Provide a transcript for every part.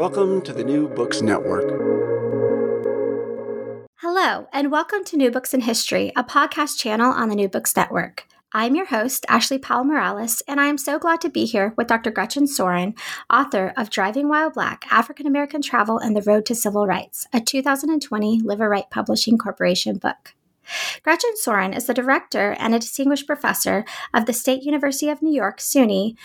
Welcome to the New Books Network. Hello, and welcome to New Books in History, a podcast channel on the New Books Network. I'm your host, Ashley Powell Morales, and I am so glad to be here with Dr. Gretchen Sorin, author of Driving While Black African American Travel and the Road to Civil Rights, a 2020 Liveright Publishing Corporation book. Gretchen Sorin is the director and a distinguished professor of the State University of New York, SUNY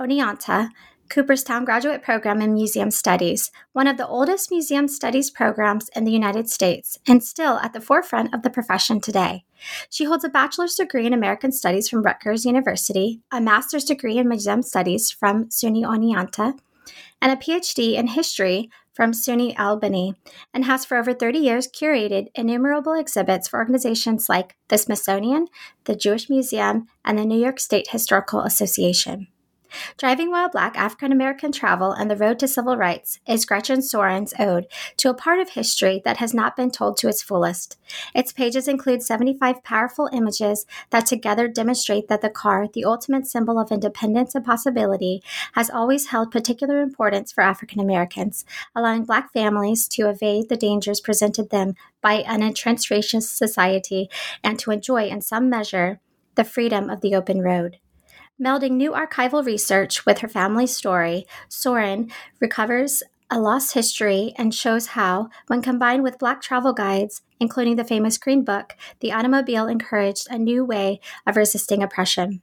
Oneonta Cooperstown Graduate Program in Museum Studies, one of the oldest museum studies programs in the United States, and still at the forefront of the profession today. She holds a bachelor's degree in American Studies from Rutgers University, a master's degree in Museum Studies from SUNY Oneonta, and a PhD in History from SUNY Albany, and has for over 30 years curated innumerable exhibits for organizations like the Smithsonian, the Jewish Museum, and the New York State Historical Association. Driving While Black African American Travel and the Road to Civil Rights is Gretchen Sorin's ode to a part of history that has not been told to its fullest. Its pages include 75 powerful images that together demonstrate that the car, the ultimate symbol of independence and possibility, has always held particular importance for African Americans, allowing Black families to evade the dangers presented them by an entrenched racist society and to enjoy, in some measure, the freedom of the open road. Melding new archival research with her family's story, Sorin recovers a lost history and shows how, when combined with Black travel guides, including the famous Green Book, the automobile encouraged a new way of resisting oppression.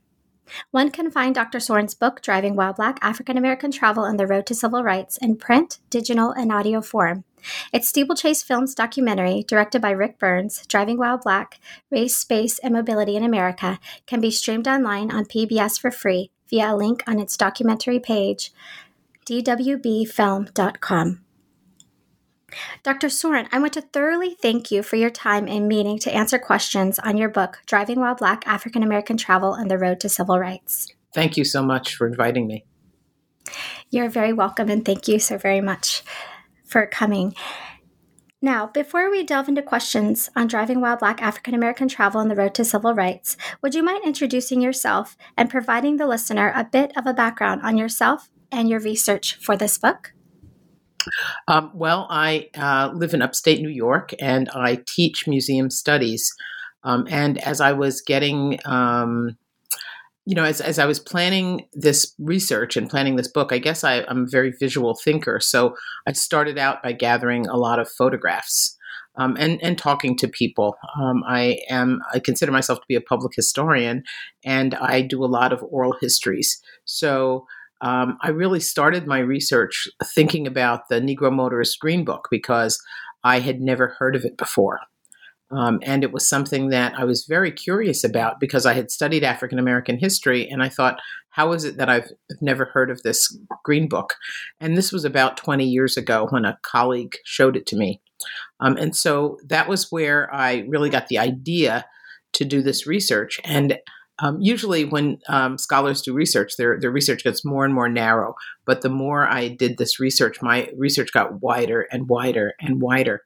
One can find Dr. Sorin's book, Driving While Black African American Travel and the Road to Civil Rights, in print, digital, and audio form. Its Steeplechase Films documentary, directed by Ric Burns, Driving While Black Race, Space, and Mobility in America, can be streamed online on PBS for free via a link on its documentary page, dwbfilm.com. Dr. Sorin, I want to thoroughly thank you for your time and meeting to answer questions on your book, Driving While Black African American Travel and the Road to Civil Rights. Thank you so much for inviting me. You're very welcome, and thank you so very much for coming. Now, before we delve into questions on driving while Black African American travel on the road to civil rights, would you mind introducing yourself and providing the listener a bit of a background on yourself and your research for this book? Um, well, I uh, live in upstate New York and I teach museum studies. Um, and as I was getting um, you know, as, as I was planning this research and planning this book, I guess I, am a very visual thinker. So I started out by gathering a lot of photographs um, and and talking to people. Um, I am I consider myself to be a public historian, and I do a lot of oral histories. So. Um, I really started my research thinking about the Negro Motorist Green Book because I had never heard of it before. Um, and it was something that I was very curious about because I had studied African American history and I thought, how is it that I've never heard of this Green Book? And this was about 20 years ago when a colleague showed it to me. Um, and so that was where I really got the idea to do this research. And um, usually, when um, scholars do research, their their research gets more and more narrow. But the more I did this research, my research got wider and wider and wider.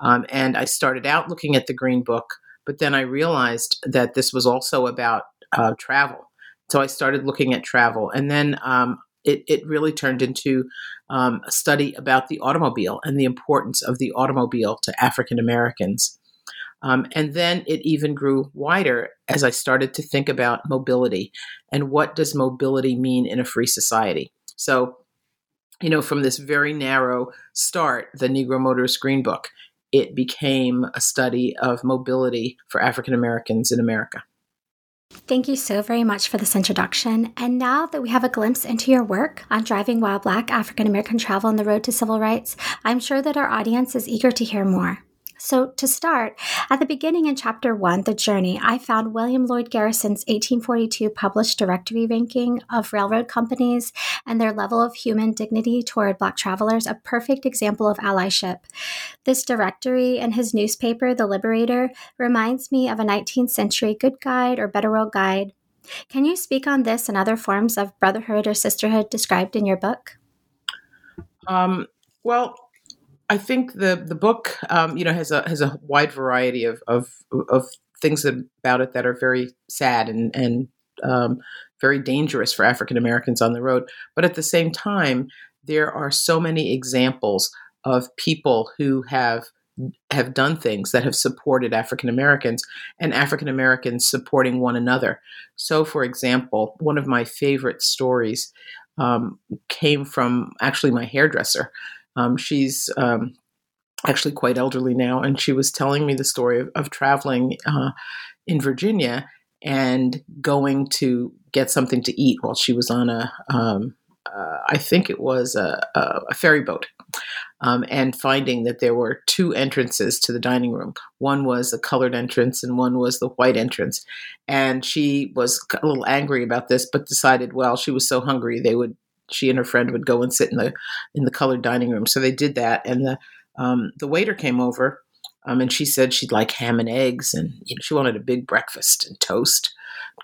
Um, and I started out looking at the Green Book, but then I realized that this was also about uh, travel. So I started looking at travel, and then um, it, it really turned into um, a study about the automobile and the importance of the automobile to African Americans. Um, and then it even grew wider as I started to think about mobility and what does mobility mean in a free society. So, you know, from this very narrow start, the Negro Motorist Green Book, it became a study of mobility for African Americans in America. Thank you so very much for this introduction. And now that we have a glimpse into your work on driving while Black African American travel on the road to civil rights, I'm sure that our audience is eager to hear more. So, to start, at the beginning in Chapter 1, The Journey, I found William Lloyd Garrison's 1842 published directory ranking of railroad companies and their level of human dignity toward Black travelers a perfect example of allyship. This directory and his newspaper, The Liberator, reminds me of a 19th century good guide or better world guide. Can you speak on this and other forms of brotherhood or sisterhood described in your book? Um, well, I think the the book, um, you know, has a has a wide variety of of, of things about it that are very sad and and um, very dangerous for African Americans on the road. But at the same time, there are so many examples of people who have have done things that have supported African Americans and African Americans supporting one another. So, for example, one of my favorite stories um, came from actually my hairdresser. Um, she's um, actually quite elderly now, and she was telling me the story of, of traveling uh, in Virginia and going to get something to eat while she was on a, um, uh, I think it was a, a, a ferry boat. Um, and finding that there were two entrances to the dining room. One was a colored entrance, and one was the white entrance. And she was a little angry about this, but decided, well, she was so hungry, they would she and her friend would go and sit in the in the colored dining room. So they did that, and the um, the waiter came over, um, and she said she'd like ham and eggs, and you know, she wanted a big breakfast and toast,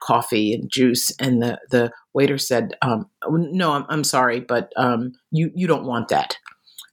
coffee and juice. And the the waiter said, um, "No, I'm, I'm sorry, but um, you you don't want that."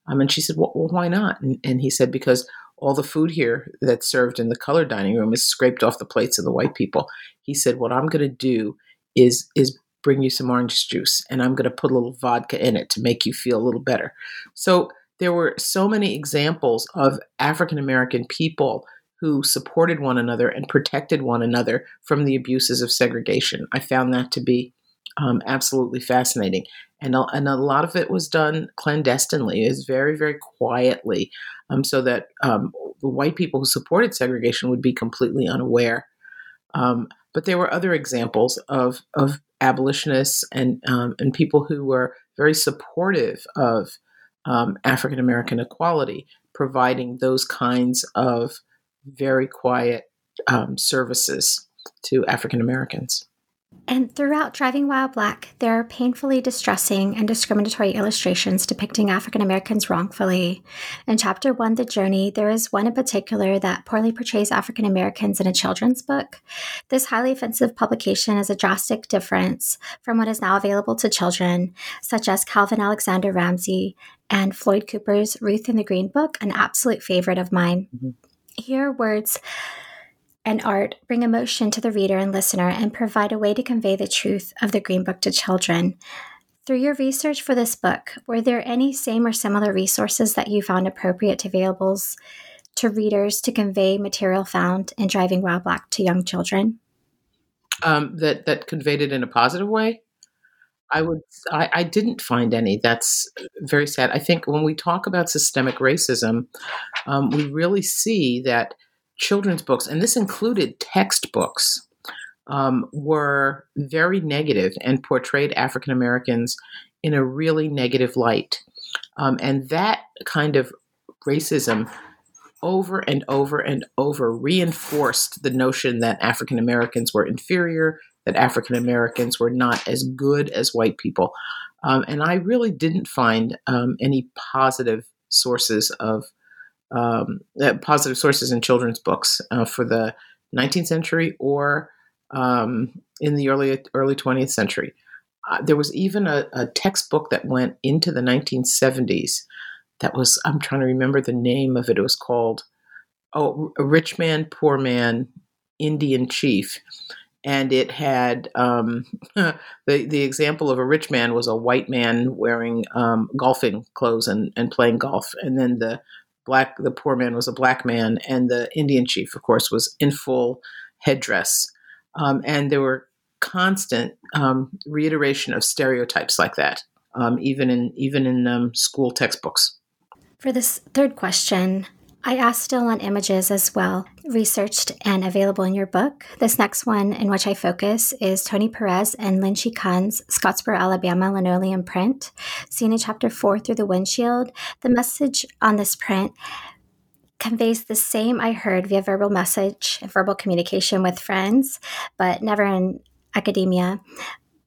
Um, and she said, well, well why not?" And, and he said, "Because." All the food here that's served in the colored dining room is scraped off the plates of the white people. He said, "What I'm going to do is is bring you some orange juice and I'm going to put a little vodka in it to make you feel a little better. So there were so many examples of African American people who supported one another and protected one another from the abuses of segregation. I found that to be um, absolutely fascinating. And a, and a lot of it was done clandestinely, is very, very quietly, um, so that um, the white people who supported segregation would be completely unaware. Um, but there were other examples of, of abolitionists and um, and people who were very supportive of um, African American equality, providing those kinds of very quiet um, services to African Americans. And throughout Driving While Black, there are painfully distressing and discriminatory illustrations depicting African Americans wrongfully. In Chapter 1, The Journey, there is one in particular that poorly portrays African Americans in a children's book. This highly offensive publication is a drastic difference from what is now available to children, such as Calvin Alexander Ramsey and Floyd Cooper's Ruth in the Green Book, an absolute favorite of mine. Mm-hmm. Here, words and art bring emotion to the reader and listener and provide a way to convey the truth of the Green Book to children. Through your research for this book, were there any same or similar resources that you found appropriate to availables to readers to convey material found in Driving While Black to young children? Um, that that conveyed it in a positive way. I would. I, I, didn't find any. That's very sad. I think when we talk about systemic racism, um, we really see that children's books, and this included textbooks, um, were very negative and portrayed African Americans in a really negative light. Um, and that kind of racism over and over and over reinforced the notion that African Americans were inferior, that African Americans were not as good as white people. Um, and I really didn't find um, any positive sources of um, uh, positive sources in children's books uh, for the 19th century or um, in the early early 20th century. Uh, there was even a, a, textbook that went into the 1970s. That was I'm trying to remember the name of it. It was called "Oh, a Rich Man, Poor Man, Indian Chief." and it had um, the the example of a rich man was a white man wearing um, golfing clothes and, and playing golf, and then the black the poor man was a black man and the indian chief of course was in full headdress. Um, and there were constant um, reiteration of stereotypes like that um, even in even in um, school textbooks. For this third question I asked still on images as well, researched and available in your book. This next one, in which I focus, is Tony Perez and Lin Shi Khan's Scottsboro, Alabama linoleum print, seen in chapter four through the windshield. The message on this print conveys the same I heard via verbal message, and verbal communication with friends, but never in academia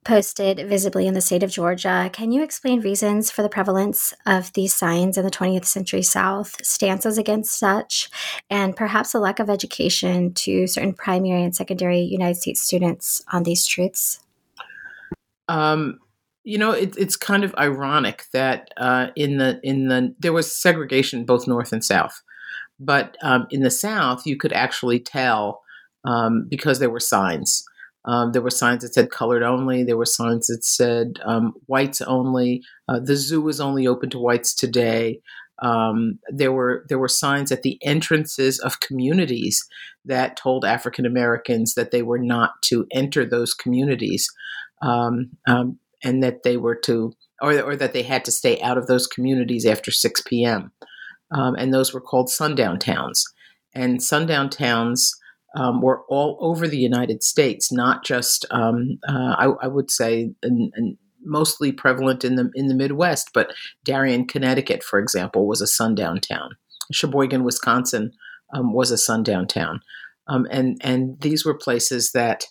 posted visibly in the state of Georgia. Can you explain reasons for the prevalence of these signs in the 20th century South, stances against such, and perhaps a lack of education to certain primary and secondary United States students on these truths? Um, you know, it, it's kind of ironic that uh, in the in the there was segregation both north and south, but um, in the south you could actually tell um, because there were signs. Um, there were signs that said colored only. There were signs that said um, whites only. Uh, the zoo is only open to whites today. Um, there were there were signs at the entrances of communities that told African Americans that they were not to enter those communities, um, um, and that they were to or, or that they had to stay out of those communities after 6 p.m. Um, and those were called sundown towns. And sundown towns um, were all over the United States, not just um, uh, I, I, would say mostly prevalent in the in the Midwest, but Darien, Connecticut, for example, was a sundown town. Sheboygan, Wisconsin, um, was a sundown town, um, and and these were places that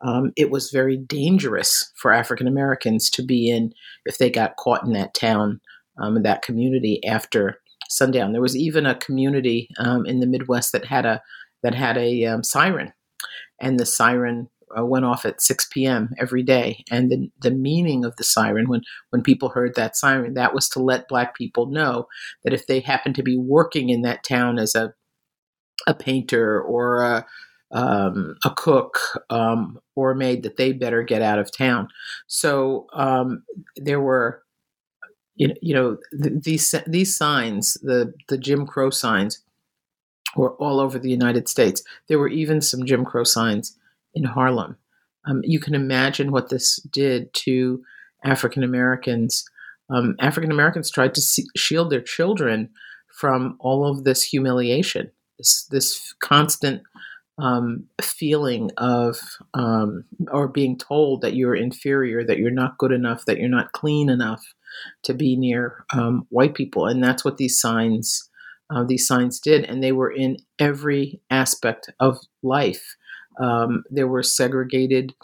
um, it was very dangerous for African Americans to be in if they got caught in that town, um, in that community after sundown. There was even a community in the Midwest that had a that had a um, siren, and the siren uh, went off at 6 p.m. every day. And the, the meaning of the siren, when, when people heard that siren, that was to let Black people know that if they happened to be working in that town as a, a painter or a, um, a cook um, or a maid, that they better get out of town. So um, there were, you know, you know th- these these signs, the the Jim Crow signs, were all over the United States. There were even some Jim Crow signs in Harlem. Um, you can imagine what this did to African Americans. Um, African Americans tried to see, shield their children from all of this humiliation, this, this constant um, feeling of um, or being told that you're inferior, that you're not good enough, that you're not clean enough to be near um, white people, and that's what these signs uh, these signs did, and they were in every aspect of life. Um, there were segregated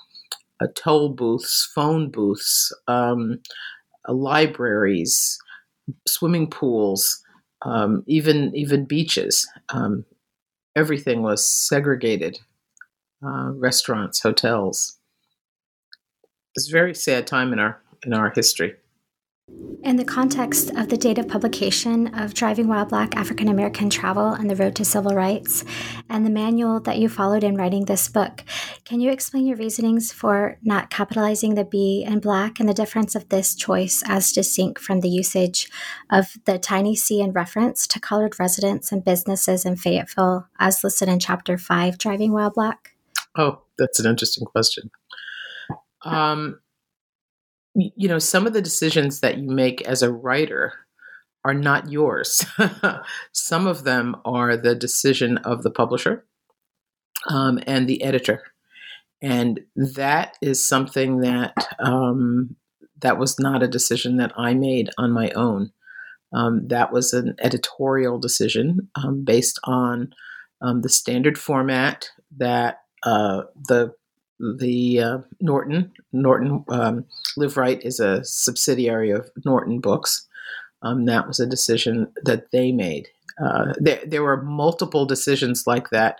uh, toll booths, phone booths, um, uh, libraries, swimming pools, um, even even beaches. Um, everything was segregated. Uh, restaurants, hotels. It's a very sad time in our in our history. In the context of the date of publication of Driving While Black African American Travel and the Road to Civil Rights, and the manual that you followed in writing this book, can you explain your reasonings for not capitalizing the B in black and the difference of this choice as distinct from the usage of the tiny c in reference to colored residents and businesses in Fayetteville as listed in Chapter 5, Driving While Black? Oh, that's an interesting question. Um, you know, some of the decisions that you make as a writer are not yours. some of them are the decision of the publisher um, and the editor. And that is something that um, that was not a decision that I made on my own. Um, that was an editorial decision um, based on um, the standard format that uh, the the uh, Norton. Norton um, Liveright is a subsidiary of Norton Books. Um, that was a decision that they made. Uh, there, there were multiple decisions like that,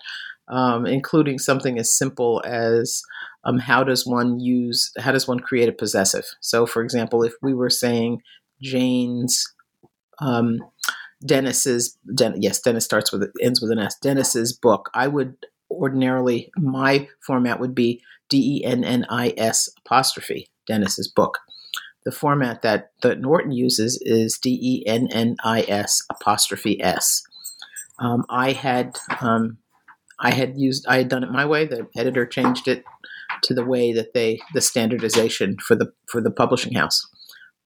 um, including something as simple as um, how does one use, how does one create a possessive? So, for example, if we were saying Jane's, um, Dennis's, Den- yes, Dennis starts with ends with an S. Dennis's book, I would ordinarily my format would be D E N N I S apostrophe, Dennis's book. The format that, that Norton uses is D E N N I S apostrophe S. Um, I had um, I had used I had done it my way. The editor changed it to the way that they the standardization for the for the publishing house,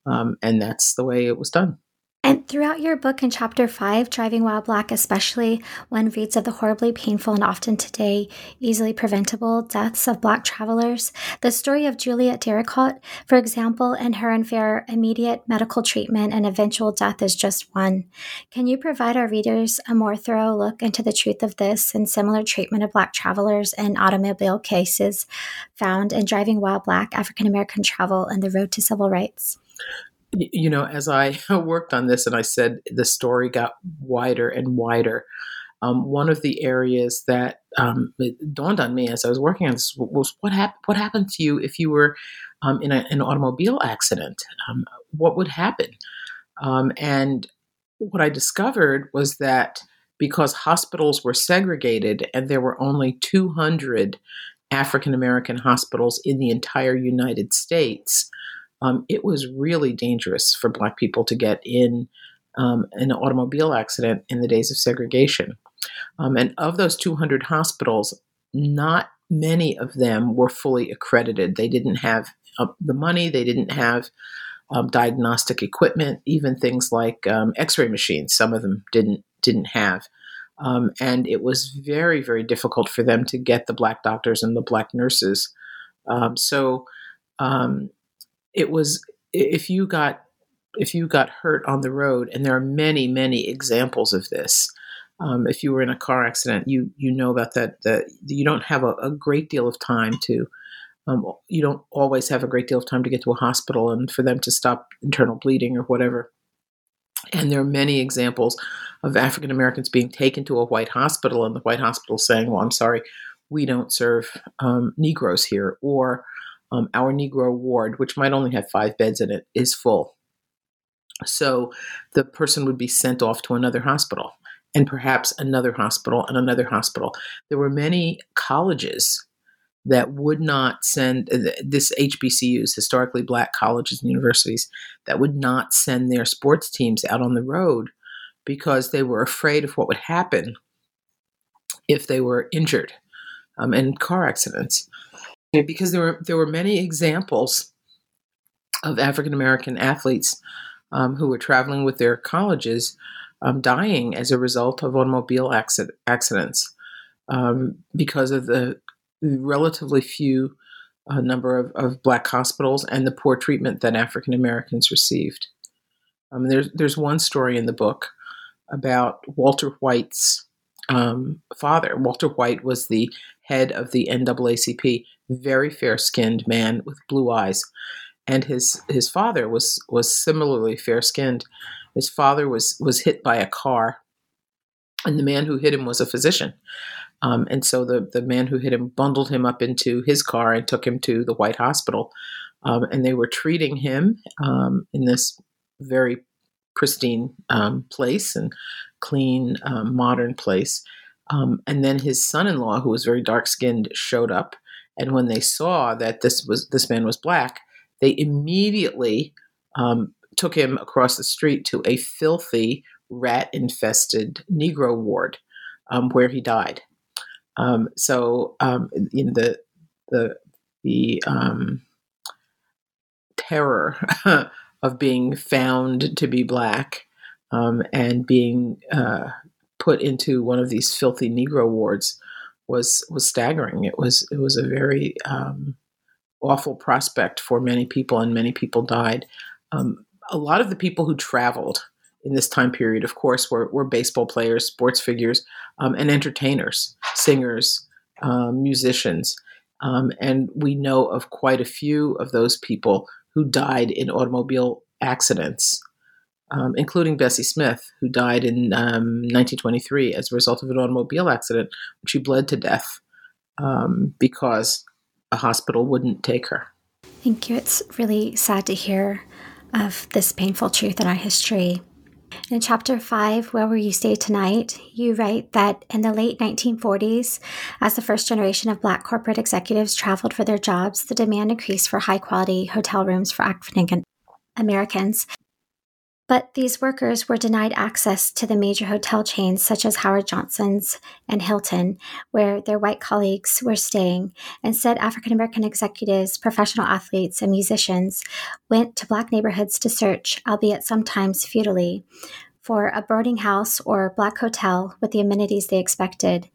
um, and that's the way it was done. And throughout your book in chapter 5, Driving While Black, especially, one reads of the horribly painful and often today easily preventable deaths of Black travelers. The story of Juliet Derricotte, for example, and her unfair immediate medical treatment and eventual death is just one. Can you provide our readers a more thorough look into the truth of this and similar treatment of Black travelers in automobile cases found in Driving While Black, African American Travel, and the Road to Civil Rights? You know, as I worked on this and I said the story got wider and wider, um, one of the areas that um, dawned on me as I was working on this was what, hap- what happened to you if you were um, in a, an automobile accident? Um, what would happen? Um, and what I discovered was that because hospitals were segregated and there were only 200 African American hospitals in the entire United States, um, it was really dangerous for Black people to get in um, an automobile accident in the days of segregation. Um, and of those 200 hospitals, not many of them were fully accredited. They didn't have uh, the money, they didn't have um, diagnostic equipment, even things like um, X-ray machines. Some of them didn't didn't have. Um, and it was very, very difficult for them to get the black doctors and the black nurses. Um, so um, it was if you got if you got hurt on the road, and there are many many examples of this. Um, if you were in a car accident, you you know about that. That you don't have a, a great deal of time to. Um, you don't always have a great deal of time to get to a hospital and for them to stop internal bleeding or whatever. And there are many examples of African Americans being taken to a white hospital and the white hospital saying, "Well, I'm sorry, we don't serve um, Negroes here," or um, our Negro ward, which might only have five beds in it, is full. So the person would be sent off to another hospital and perhaps another hospital and another hospital. There were many colleges that would not send this HBCUs, historically black colleges and universities, that would not send their sports teams out on the road because they were afraid of what would happen if they were injured um, in car accidents because there were there were many examples of African American athletes um, who were traveling with their colleges um, dying as a result of automobile accident, accidents um, because of the relatively few uh, number of, of, black hospitals and the poor treatment that African Americans received. Um, there's there's one story in the book about Walter White's um, father. Walter White was the head of the NAACP very fair skinned man with blue eyes. And his, his father was, was similarly fair skinned. His father was, was hit by a car, and the man who hit him was a physician. Um, and so the, the man who hit him bundled him up into his car and took him to the White Hospital. Um, and they were treating him um, in this very pristine um, place and clean, um, modern place. Um, and then his son in law, who was very dark skinned, showed up and when they saw that this was this man was black, they immediately um, took him across the street to a filthy, rat-infested Negro ward, um, where he died. Um, so um, in the the the um, terror of being found to be black um, and being uh, put into one of these filthy Negro wards was was staggering. It was it was a very um, awful prospect for many people, and many people died. Um, a lot of the people who traveled in this time period, of course, were, were baseball players, sports figures, um, and entertainers, singers, um, musicians. Um, and we know of quite a few of those people who died in automobile accidents um, including Bessie Smith, who died in um, 1923 as a result of an automobile accident. She bled to death um, because a hospital wouldn't take her. Thank you. It's really sad to hear of this painful truth in our history. In chapter 5, Where Will You Stay Tonight, you write that in the late 1940s, as the first generation of Black corporate executives traveled for their jobs, the demand increased for high quality hotel rooms for African Americans But these workers were denied access to the major hotel chains such as Howard Johnson's and Hilton, where their white colleagues were staying. Instead, African American executives, professional athletes, and musicians went to black neighborhoods to search, albeit sometimes futilely, for a boarding house or black hotel with the amenities they expected.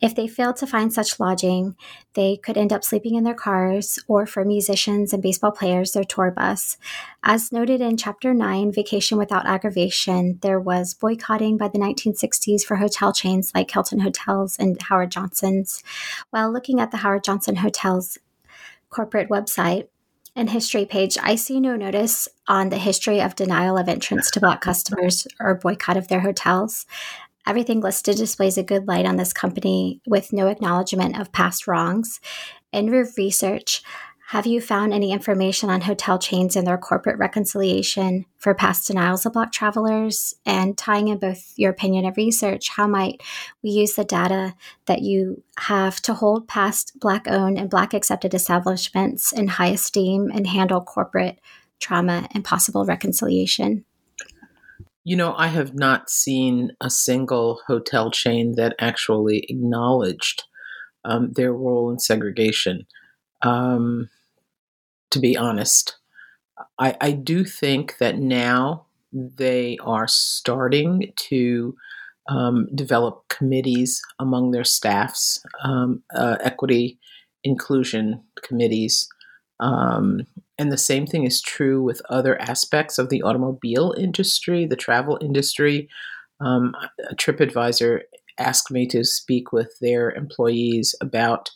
If they failed to find such lodging, they could end up sleeping in their cars or, for musicians and baseball players, their tour bus. As noted in Chapter 9, Vacation Without Aggravation, there was boycotting by the 1960s for hotel chains like Hilton Hotels and Howard Johnson's. While looking at the Howard Johnson Hotels corporate website, and history page, I see no notice on the history of denial of entrance to Black customers or boycott of their hotels. Everything listed displays a good light on this company with no acknowledgement of past wrongs. In research, have you found any information on hotel chains and their corporate reconciliation for past denials of Black travelers? And tying in both your opinion and research, how might we use the data that you have to hold past Black owned and Black accepted establishments in high esteem and handle corporate trauma and possible reconciliation? You know, I have not seen a single hotel chain that actually acknowledged um, their role in segregation. Um, to be honest. I, I do think that now they are starting to um, develop committees among their staffs, um, uh, equity inclusion committees. Um, and the same thing is true with other aspects of the automobile industry, the travel industry. Um, TripAdvisor asked me to speak with their employees about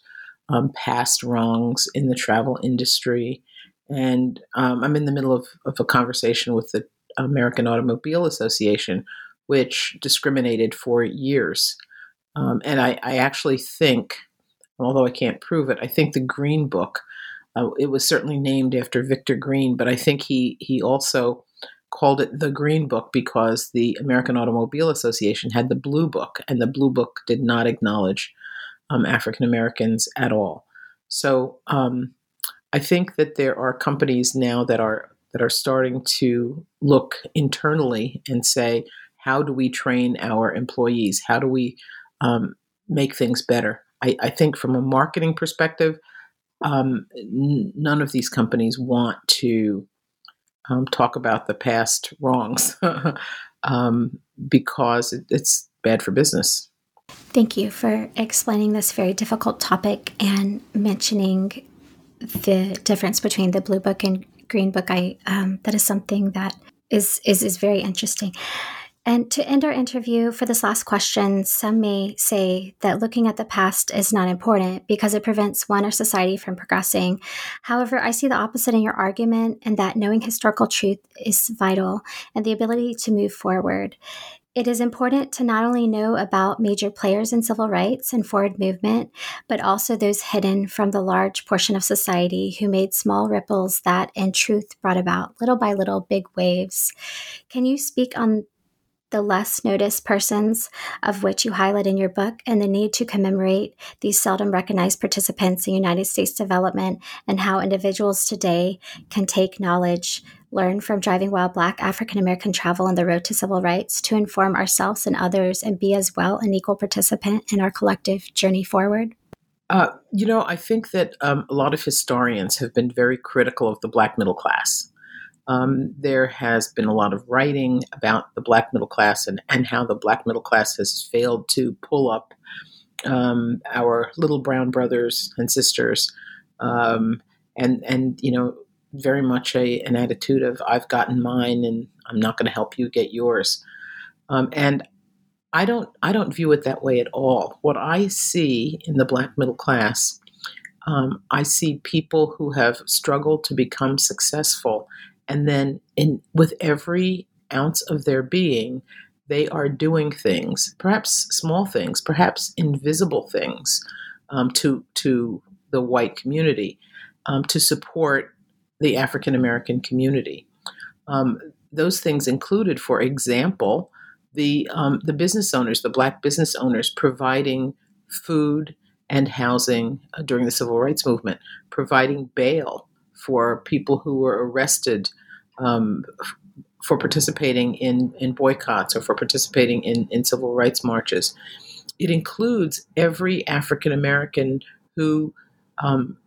um, past wrongs in the travel industry. And um, I'm in the middle of, of a conversation with the American Automobile Association, which discriminated for years. Um, and I, I, actually think, although I can't prove it, I think the Green Book, uh, it was certainly named after Victor Green, but I think he, he also called it the Green Book because the American Automobile Association had the Blue Book, and the Blue Book did not acknowledge um, African Americans at all. So um, I think that there are companies now that are that are starting to look internally and say, how do we train our employees? How do we um, make things better? I, I, think from a marketing perspective, um, n- none of these companies want to um, talk about the past wrongs um, because it, it's bad for business. Thank you for explaining this very difficult topic and mentioning the difference between the blue book and green book. I um, that is something that is is is very interesting. And to end our interview for this last question, some may say that looking at the past is not important because it prevents one or society from progressing. However, I see the opposite in your argument, and that knowing historical truth is vital and the ability to move forward. It is important to not only know about major players in civil rights and forward movement, but also those hidden from the large portion of society who made small ripples that, in truth, brought about little by little big waves. Can you speak on the less noticed persons, of which you highlight in your book, and the need to commemorate these seldom recognized participants in United States development, and how individuals today can take knowledge learn from driving while Black African American travel on the road to civil rights to inform ourselves and others and be as well an equal participant in our collective journey forward? Uh, you know, I think that um, a lot of historians have been very critical of the Black middle class. Um, there has been a lot of writing about the Black middle class and, and how the Black middle class has failed to pull up um, our little brown brothers and sisters. Um, and, and, you know, very much a, an attitude of I've gotten mine and I'm not going to help you get yours. Um, and I don't I don't view it that way at all. What I see in the black middle class, um, I see people who have struggled to become successful, and then in with every ounce of their being, they are doing things, perhaps small things, perhaps invisible things, um, to to the white community, um, to support the African American community. Um, those things included, for example, the um, the business owners, the black business owners, providing food and housing uh, during the civil rights movement, providing bail for people who were arrested um, for participating in, in boycotts or for participating in, in civil rights marches. It includes every African American who um,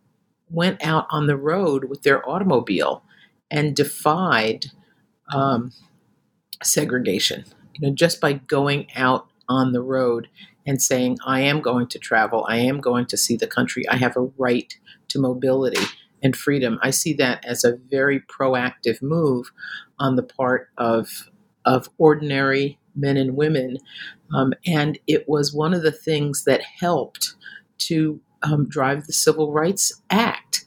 went out on the road with their automobile and defied um, segregation. You know, just by going out on the road and saying, I am going to travel, I am going to see the country, I have a right to mobility and freedom. I see that as a very proactive move on the part of, of ordinary men and women. Um, and it was one of the things that helped to um, drive the Civil Rights Act.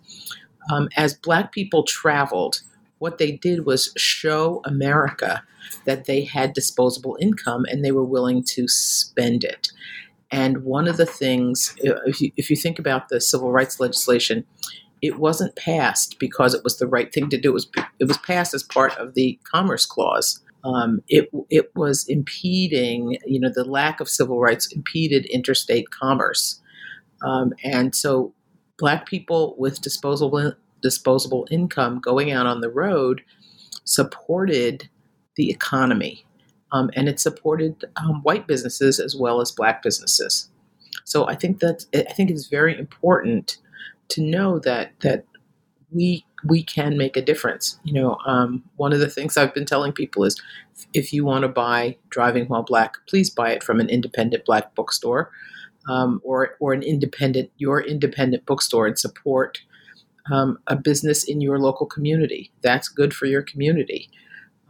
Um, as Black people traveled, what they did was show America that they had disposable income and they were willing to spend it. And one of the things, if you, if you think about the civil rights legislation, it wasn't passed because it was the right thing to do. It was, it was passed as part of the Commerce Clause. Um, it, it was impeding, you know, the lack of civil rights impeded interstate commerce. Um, and so black people with disposable disposable income going out on the road supported the economy. Um, and it supported um, white businesses as well as black businesses. So I think that I think it's very important to know that that we we can make a difference. You know, um, one of the things I've been telling people is, if you want to buy Driving While Black, please buy it from an independent black bookstore, um, or or an independent your independent bookstore and support um, a business in your local community. That's good for your community.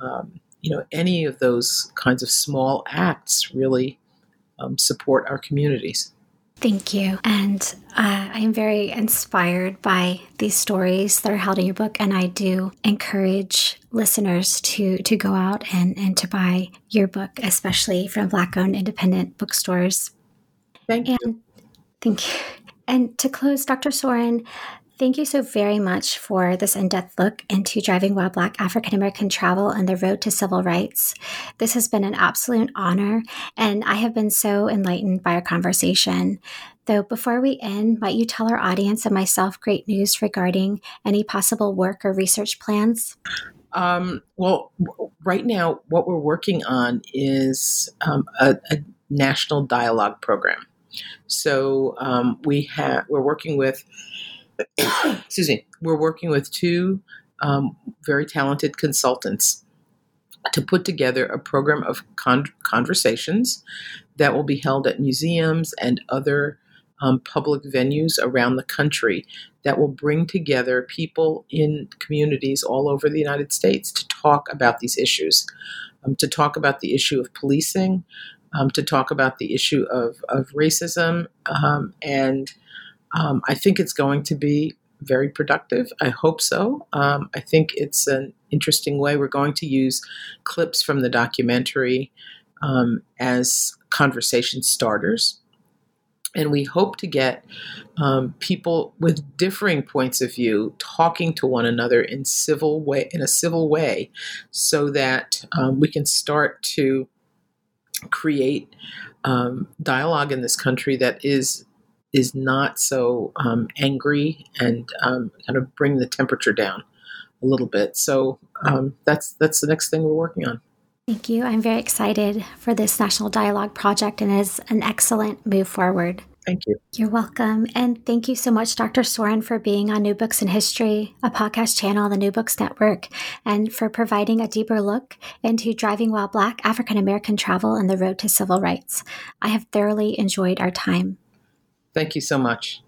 Um, you know, any of those kinds of small acts really um, support our communities. Thank you. And uh, I'm very inspired by these stories that are held in your book. And I do encourage listeners to, to go out and, and to buy your book, especially from Black owned independent bookstores. Thank you. and. Thank you. And to close, Dr. Sorin, Thank you so very much for this in depth look into driving while Black African American travel and the road to civil rights. This has been an absolute honor, and I have been so enlightened by our conversation. Though, before we end, might you tell our audience and myself great news regarding any possible work or research plans? Um, well, right now, what we're working on is um, a, a, national dialogue program. So um, we have we're working with excuse me, we're working with two um, very talented consultants to put together a program of con- conversations that will be held at museums and other um, public venues around the country that will bring together people in communities all over the United States to talk about these issues, um, to talk about the issue of policing, um, to talk about the issue of, of racism, um, and um, I think it's going to be very productive. I hope so. Um, I think it's an interesting way. We're going to use clips from the documentary um, as conversation starters. And we hope to get um, people with differing points of view talking to one another in civil way, in a civil way, so that um, we can start to create um, dialogue in this country that is is not so um, angry and um, kind of bring the temperature down a little bit. So um, that's that's the next thing we're working on. Thank you. I'm very excited for this National Dialogue Project and it is an excellent move forward. Thank you. You're welcome. And thank you so much, Dr. Sorin, for being on New Books in History, a podcast channel on the New Books Network, and for providing a deeper look into driving while Black African American travel and the road to civil rights. I have thoroughly enjoyed our time. Thank you so much.